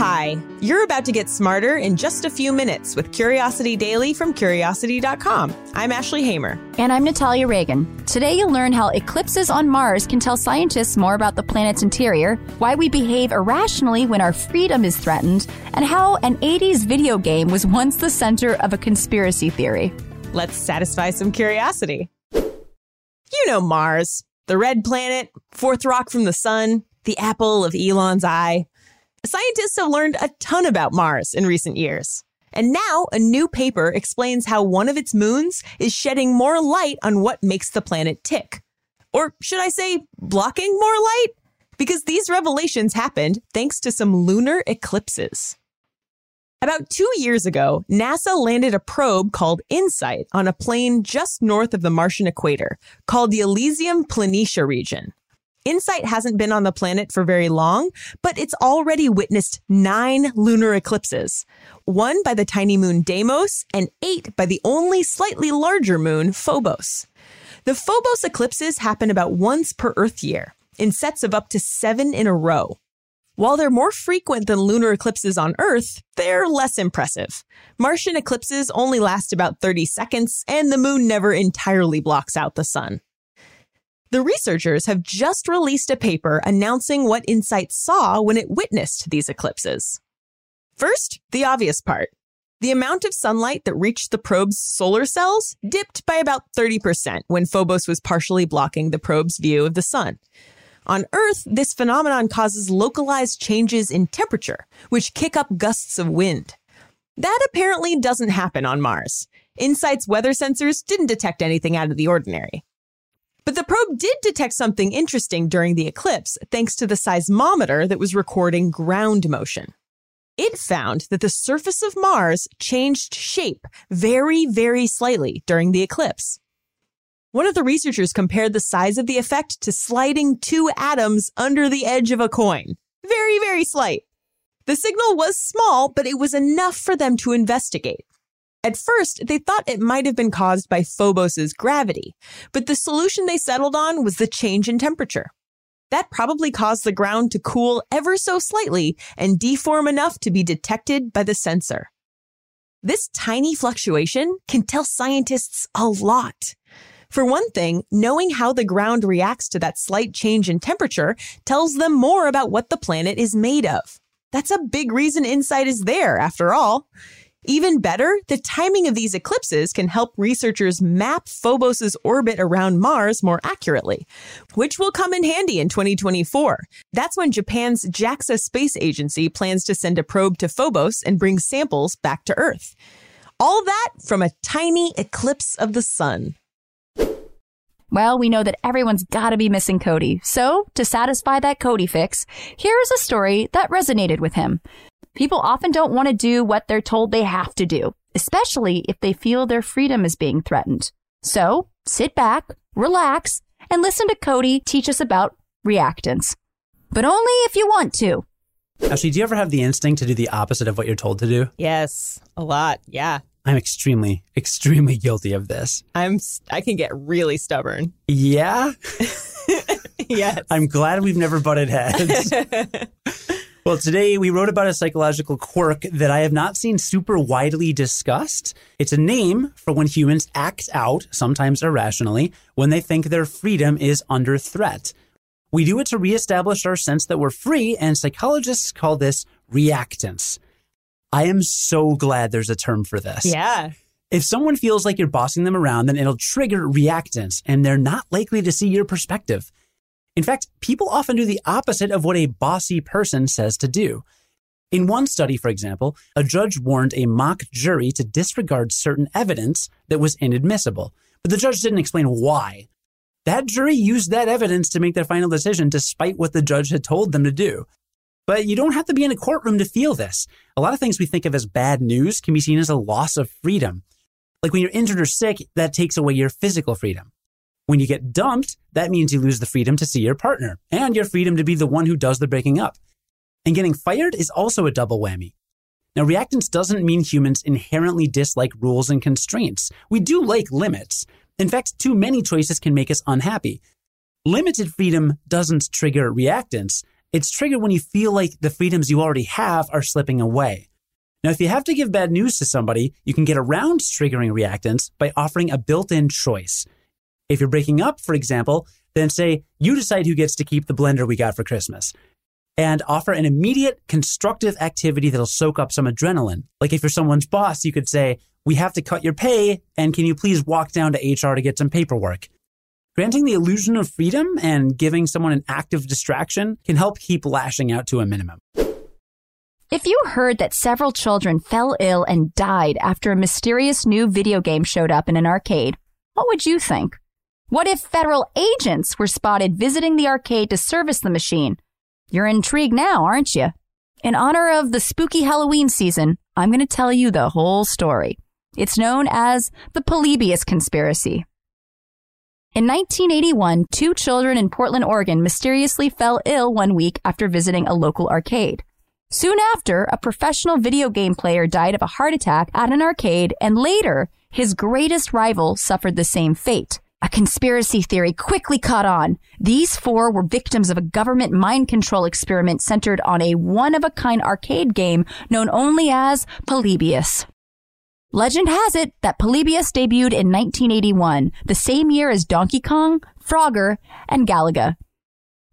Hi, you're about to get smarter in just a few minutes with Curiosity Daily from Curiosity.com. I'm Ashley Hamer. And I'm Natalia Reagan. Today you'll learn how eclipses on Mars can tell scientists more about the planet's interior, why we behave irrationally when our freedom is threatened, and how an 80s video game was once the center of a conspiracy theory. Let's satisfy some curiosity. You know Mars, the red planet, fourth rock from the sun, the apple of Elon's eye. Scientists have learned a ton about Mars in recent years. And now a new paper explains how one of its moons is shedding more light on what makes the planet tick. Or should I say, blocking more light? Because these revelations happened thanks to some lunar eclipses. About two years ago, NASA landed a probe called InSight on a plane just north of the Martian equator called the Elysium Planitia region. InSight hasn't been on the planet for very long, but it's already witnessed nine lunar eclipses. One by the tiny moon Deimos and eight by the only slightly larger moon Phobos. The Phobos eclipses happen about once per Earth year, in sets of up to seven in a row. While they're more frequent than lunar eclipses on Earth, they're less impressive. Martian eclipses only last about 30 seconds, and the moon never entirely blocks out the sun. The researchers have just released a paper announcing what InSight saw when it witnessed these eclipses. First, the obvious part. The amount of sunlight that reached the probe's solar cells dipped by about 30% when Phobos was partially blocking the probe's view of the sun. On Earth, this phenomenon causes localized changes in temperature, which kick up gusts of wind. That apparently doesn't happen on Mars. InSight's weather sensors didn't detect anything out of the ordinary. But the probe did detect something interesting during the eclipse thanks to the seismometer that was recording ground motion. It found that the surface of Mars changed shape very, very slightly during the eclipse. One of the researchers compared the size of the effect to sliding two atoms under the edge of a coin. Very, very slight. The signal was small, but it was enough for them to investigate. At first, they thought it might have been caused by Phobos's gravity, but the solution they settled on was the change in temperature. That probably caused the ground to cool ever so slightly and deform enough to be detected by the sensor. This tiny fluctuation can tell scientists a lot. For one thing, knowing how the ground reacts to that slight change in temperature tells them more about what the planet is made of. That's a big reason InSight is there, after all. Even better, the timing of these eclipses can help researchers map Phobos' orbit around Mars more accurately, which will come in handy in 2024. That's when Japan's JAXA space agency plans to send a probe to Phobos and bring samples back to Earth. All that from a tiny eclipse of the sun. Well, we know that everyone's got to be missing Cody. So, to satisfy that Cody fix, here is a story that resonated with him. People often don't want to do what they're told they have to do, especially if they feel their freedom is being threatened. So sit back, relax, and listen to Cody teach us about reactance. But only if you want to. Ashley, do you ever have the instinct to do the opposite of what you're told to do? Yes, a lot. Yeah. I'm extremely, extremely guilty of this. I'm I can get really stubborn. Yeah? yes. I'm glad we've never butted heads. Well, today we wrote about a psychological quirk that I have not seen super widely discussed. It's a name for when humans act out, sometimes irrationally, when they think their freedom is under threat. We do it to reestablish our sense that we're free, and psychologists call this reactance. I am so glad there's a term for this. Yeah. If someone feels like you're bossing them around, then it'll trigger reactance, and they're not likely to see your perspective. In fact, people often do the opposite of what a bossy person says to do. In one study, for example, a judge warned a mock jury to disregard certain evidence that was inadmissible, but the judge didn't explain why. That jury used that evidence to make their final decision despite what the judge had told them to do. But you don't have to be in a courtroom to feel this. A lot of things we think of as bad news can be seen as a loss of freedom. Like when you're injured or sick, that takes away your physical freedom. When you get dumped, that means you lose the freedom to see your partner and your freedom to be the one who does the breaking up. And getting fired is also a double whammy. Now, reactance doesn't mean humans inherently dislike rules and constraints. We do like limits. In fact, too many choices can make us unhappy. Limited freedom doesn't trigger reactance. It's triggered when you feel like the freedoms you already have are slipping away. Now, if you have to give bad news to somebody, you can get around triggering reactance by offering a built-in choice. If you're breaking up, for example, then say, you decide who gets to keep the blender we got for Christmas. And offer an immediate constructive activity that'll soak up some adrenaline. Like if you're someone's boss, you could say, we have to cut your pay, and can you please walk down to HR to get some paperwork? Granting the illusion of freedom and giving someone an active distraction can help keep lashing out to a minimum. If you heard that several children fell ill and died after a mysterious new video game showed up in an arcade, what would you think? What if federal agents were spotted visiting the arcade to service the machine? You're intrigued now, aren't you? In honor of the spooky Halloween season, I'm going to tell you the whole story. It's known as the Polybius Conspiracy. In 1981, two children in Portland, Oregon mysteriously fell ill one week after visiting a local arcade. Soon after, a professional video game player died of a heart attack at an arcade, and later, his greatest rival suffered the same fate. A conspiracy theory quickly caught on. These four were victims of a government mind control experiment centered on a one of a kind arcade game known only as Polybius. Legend has it that Polybius debuted in 1981, the same year as Donkey Kong, Frogger, and Galaga.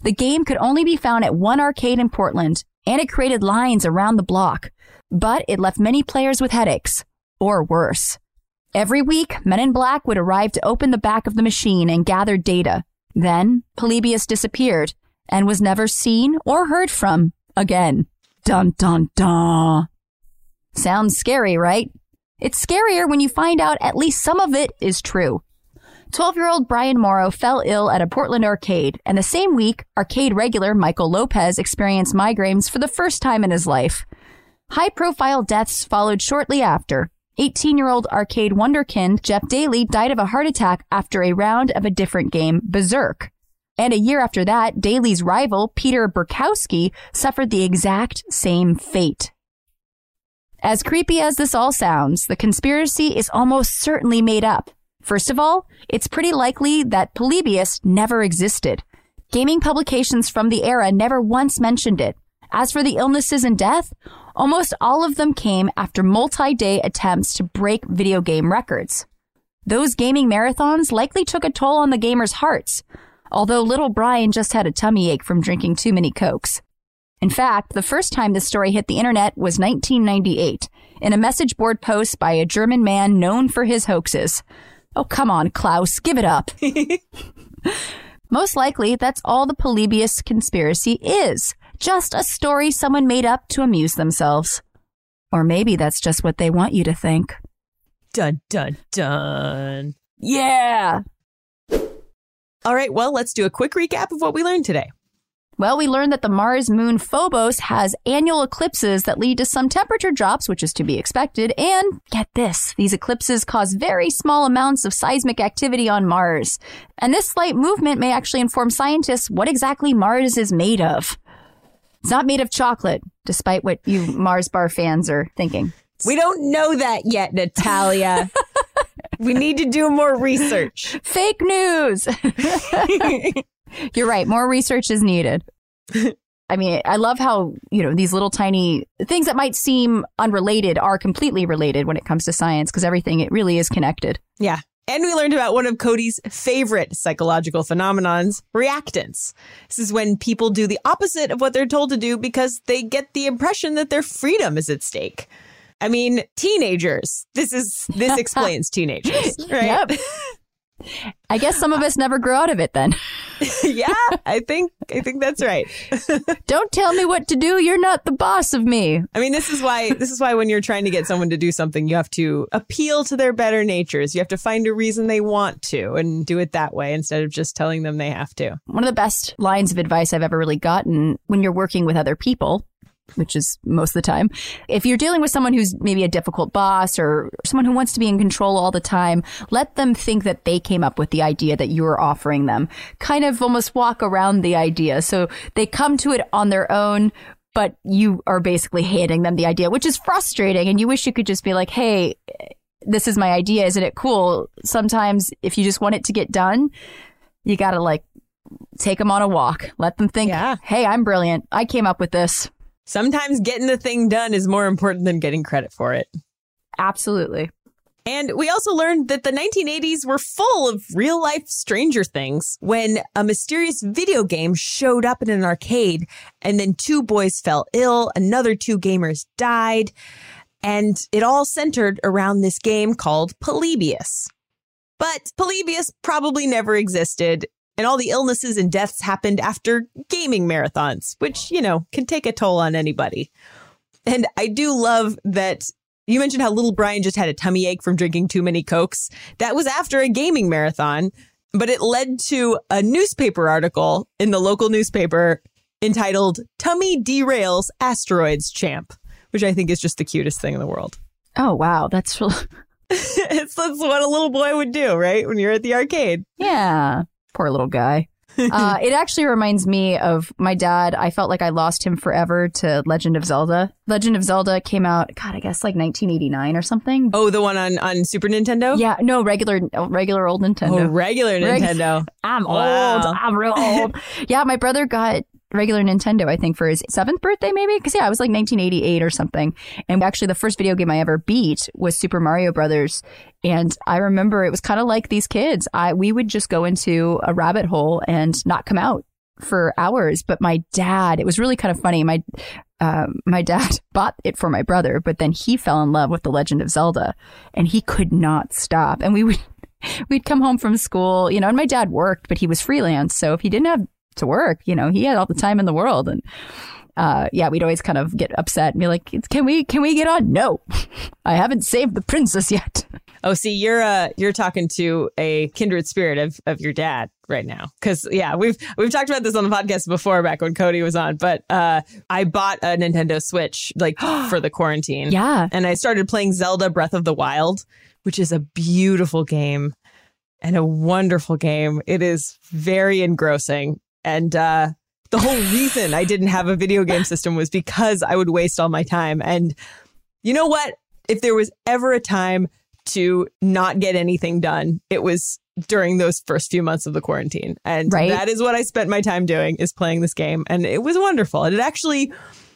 The game could only be found at one arcade in Portland, and it created lines around the block. But it left many players with headaches, or worse. Every week, men in black would arrive to open the back of the machine and gather data. Then, Polybius disappeared and was never seen or heard from again. Dun dun dun. Sounds scary, right? It's scarier when you find out at least some of it is true. 12 year old Brian Morrow fell ill at a Portland arcade, and the same week, arcade regular Michael Lopez experienced migraines for the first time in his life. High profile deaths followed shortly after. 18 year old arcade wonderkind Jeff Dailey died of a heart attack after a round of a different game, Berserk. And a year after that, Dailey's rival, Peter Burkowski, suffered the exact same fate. As creepy as this all sounds, the conspiracy is almost certainly made up. First of all, it's pretty likely that Polybius never existed. Gaming publications from the era never once mentioned it. As for the illnesses and death, almost all of them came after multi-day attempts to break video game records. Those gaming marathons likely took a toll on the gamers' hearts, although little Brian just had a tummy ache from drinking too many cokes. In fact, the first time this story hit the internet was 1998 in a message board post by a German man known for his hoaxes. Oh, come on, Klaus, give it up. Most likely, that's all the Polybius conspiracy is. Just a story someone made up to amuse themselves. Or maybe that's just what they want you to think. Dun dun dun. Yeah! All right, well, let's do a quick recap of what we learned today. Well, we learned that the Mars moon Phobos has annual eclipses that lead to some temperature drops, which is to be expected. And get this, these eclipses cause very small amounts of seismic activity on Mars. And this slight movement may actually inform scientists what exactly Mars is made of. It's not made of chocolate, despite what you Mars bar fans are thinking. We don't know that yet, Natalia. we need to do more research. Fake news. You're right. More research is needed. I mean, I love how, you know, these little tiny things that might seem unrelated are completely related when it comes to science because everything, it really is connected. Yeah. And we learned about one of Cody's favorite psychological phenomenons, reactance. This is when people do the opposite of what they're told to do because they get the impression that their freedom is at stake. I mean, teenagers. This is this explains teenagers, right? Yep. I guess some of us never grow out of it then. yeah, I think I think that's right. Don't tell me what to do. You're not the boss of me. I mean, this is why this is why when you're trying to get someone to do something, you have to appeal to their better natures. You have to find a reason they want to and do it that way instead of just telling them they have to. One of the best lines of advice I've ever really gotten when you're working with other people which is most of the time. If you're dealing with someone who's maybe a difficult boss or someone who wants to be in control all the time, let them think that they came up with the idea that you're offering them. Kind of almost walk around the idea. So they come to it on their own, but you are basically handing them the idea, which is frustrating. And you wish you could just be like, Hey, this is my idea. Isn't it cool? Sometimes if you just want it to get done, you gotta like take them on a walk. Let them think, Yeah. hey, I'm brilliant. I came up with this. Sometimes getting the thing done is more important than getting credit for it. Absolutely. And we also learned that the 1980s were full of real life Stranger Things when a mysterious video game showed up in an arcade and then two boys fell ill, another two gamers died, and it all centered around this game called Polybius. But Polybius probably never existed, and all the illnesses and deaths happened after gaming marathons, which, you know, can take a toll on anybody. And I do love that you mentioned how little Brian just had a tummy ache from drinking too many Cokes. That was after a gaming marathon, but it led to a newspaper article in the local newspaper entitled Tummy Derails Asteroids Champ, which I think is just the cutest thing in the world. Oh, wow. That's really, it's that's what a little boy would do, right? When you're at the arcade. yeah. Poor little guy. uh, it actually reminds me of my dad. I felt like I lost him forever to Legend of Zelda. Legend of Zelda came out, God, I guess like 1989 or something. Oh, the one on, on Super Nintendo? Yeah, no, regular, regular old Oh, Nintendo. regular Reg- Nintendo. I'm Wow. old. I'm real old. yeah, my brother got regular Nintendo, I think, for his seventh birthday, maybe. Because yeah, it was like 1988 or something. And actually, the first video game I ever beat was Super Mario Brothers. And I remember it was kind of like these kids. I we would just go into a rabbit hole and not come out for hours. But my dad, it was really kind of funny. My um, my dad bought it for my brother, but then he fell in love with The Legend of Zelda, and he could not stop. And we would we'd come home from school, you know, and my dad worked, but he was freelance. So if he didn't have to work, you know, he had all the time in the world. And, uh, yeah, we'd always kind of get upset and be like, can we, can we get on? No, I haven't saved the princess yet. Oh, see, you're uh you're talking to a kindred spirit of, of your dad right now. Cause yeah, we've we've talked about this on the podcast before back when Cody was on, but uh I bought a Nintendo Switch like for the quarantine. Yeah. And I started playing Zelda Breath of the Wild, which is a beautiful game and a wonderful game. It is very engrossing. And uh the whole reason I didn't have a video game system was because I would waste all my time. And you know what? If there was ever a time to not get anything done, it was during those first few months of the quarantine. And Right. that is what I spent my time doing is playing this game. And it was wonderful. And it actually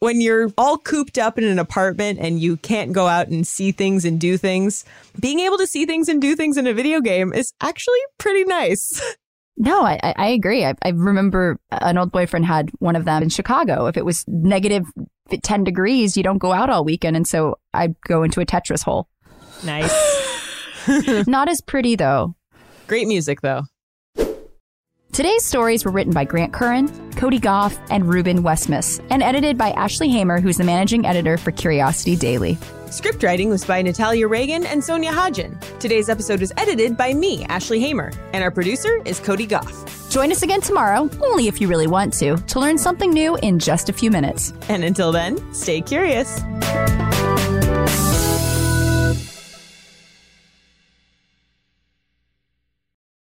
when you're all cooped up in an apartment and you can't go out and see things and do things, being able to see things and do things in a video game is actually pretty nice. No, I, I agree. I, I remember an old boyfriend had one of them in Chicago. If it was negative 10 degrees, you don't go out all weekend. And so I'd go into a Tetris hole. nice. Not as pretty though. Great music though. Today's stories were written by Grant Currin, Cody Gough, and Reuben Westmaas, and edited by Ashley Hamer, who's the managing editor for Curiosity Daily. Script writing was by Natalia Reagan and Sonia Hodgen. Today's episode was edited by me, Ashley Hamer, and our producer is Cody Gough. Join us again tomorrow, only if you really want to, to learn something new in just a few minutes. And until then, stay curious.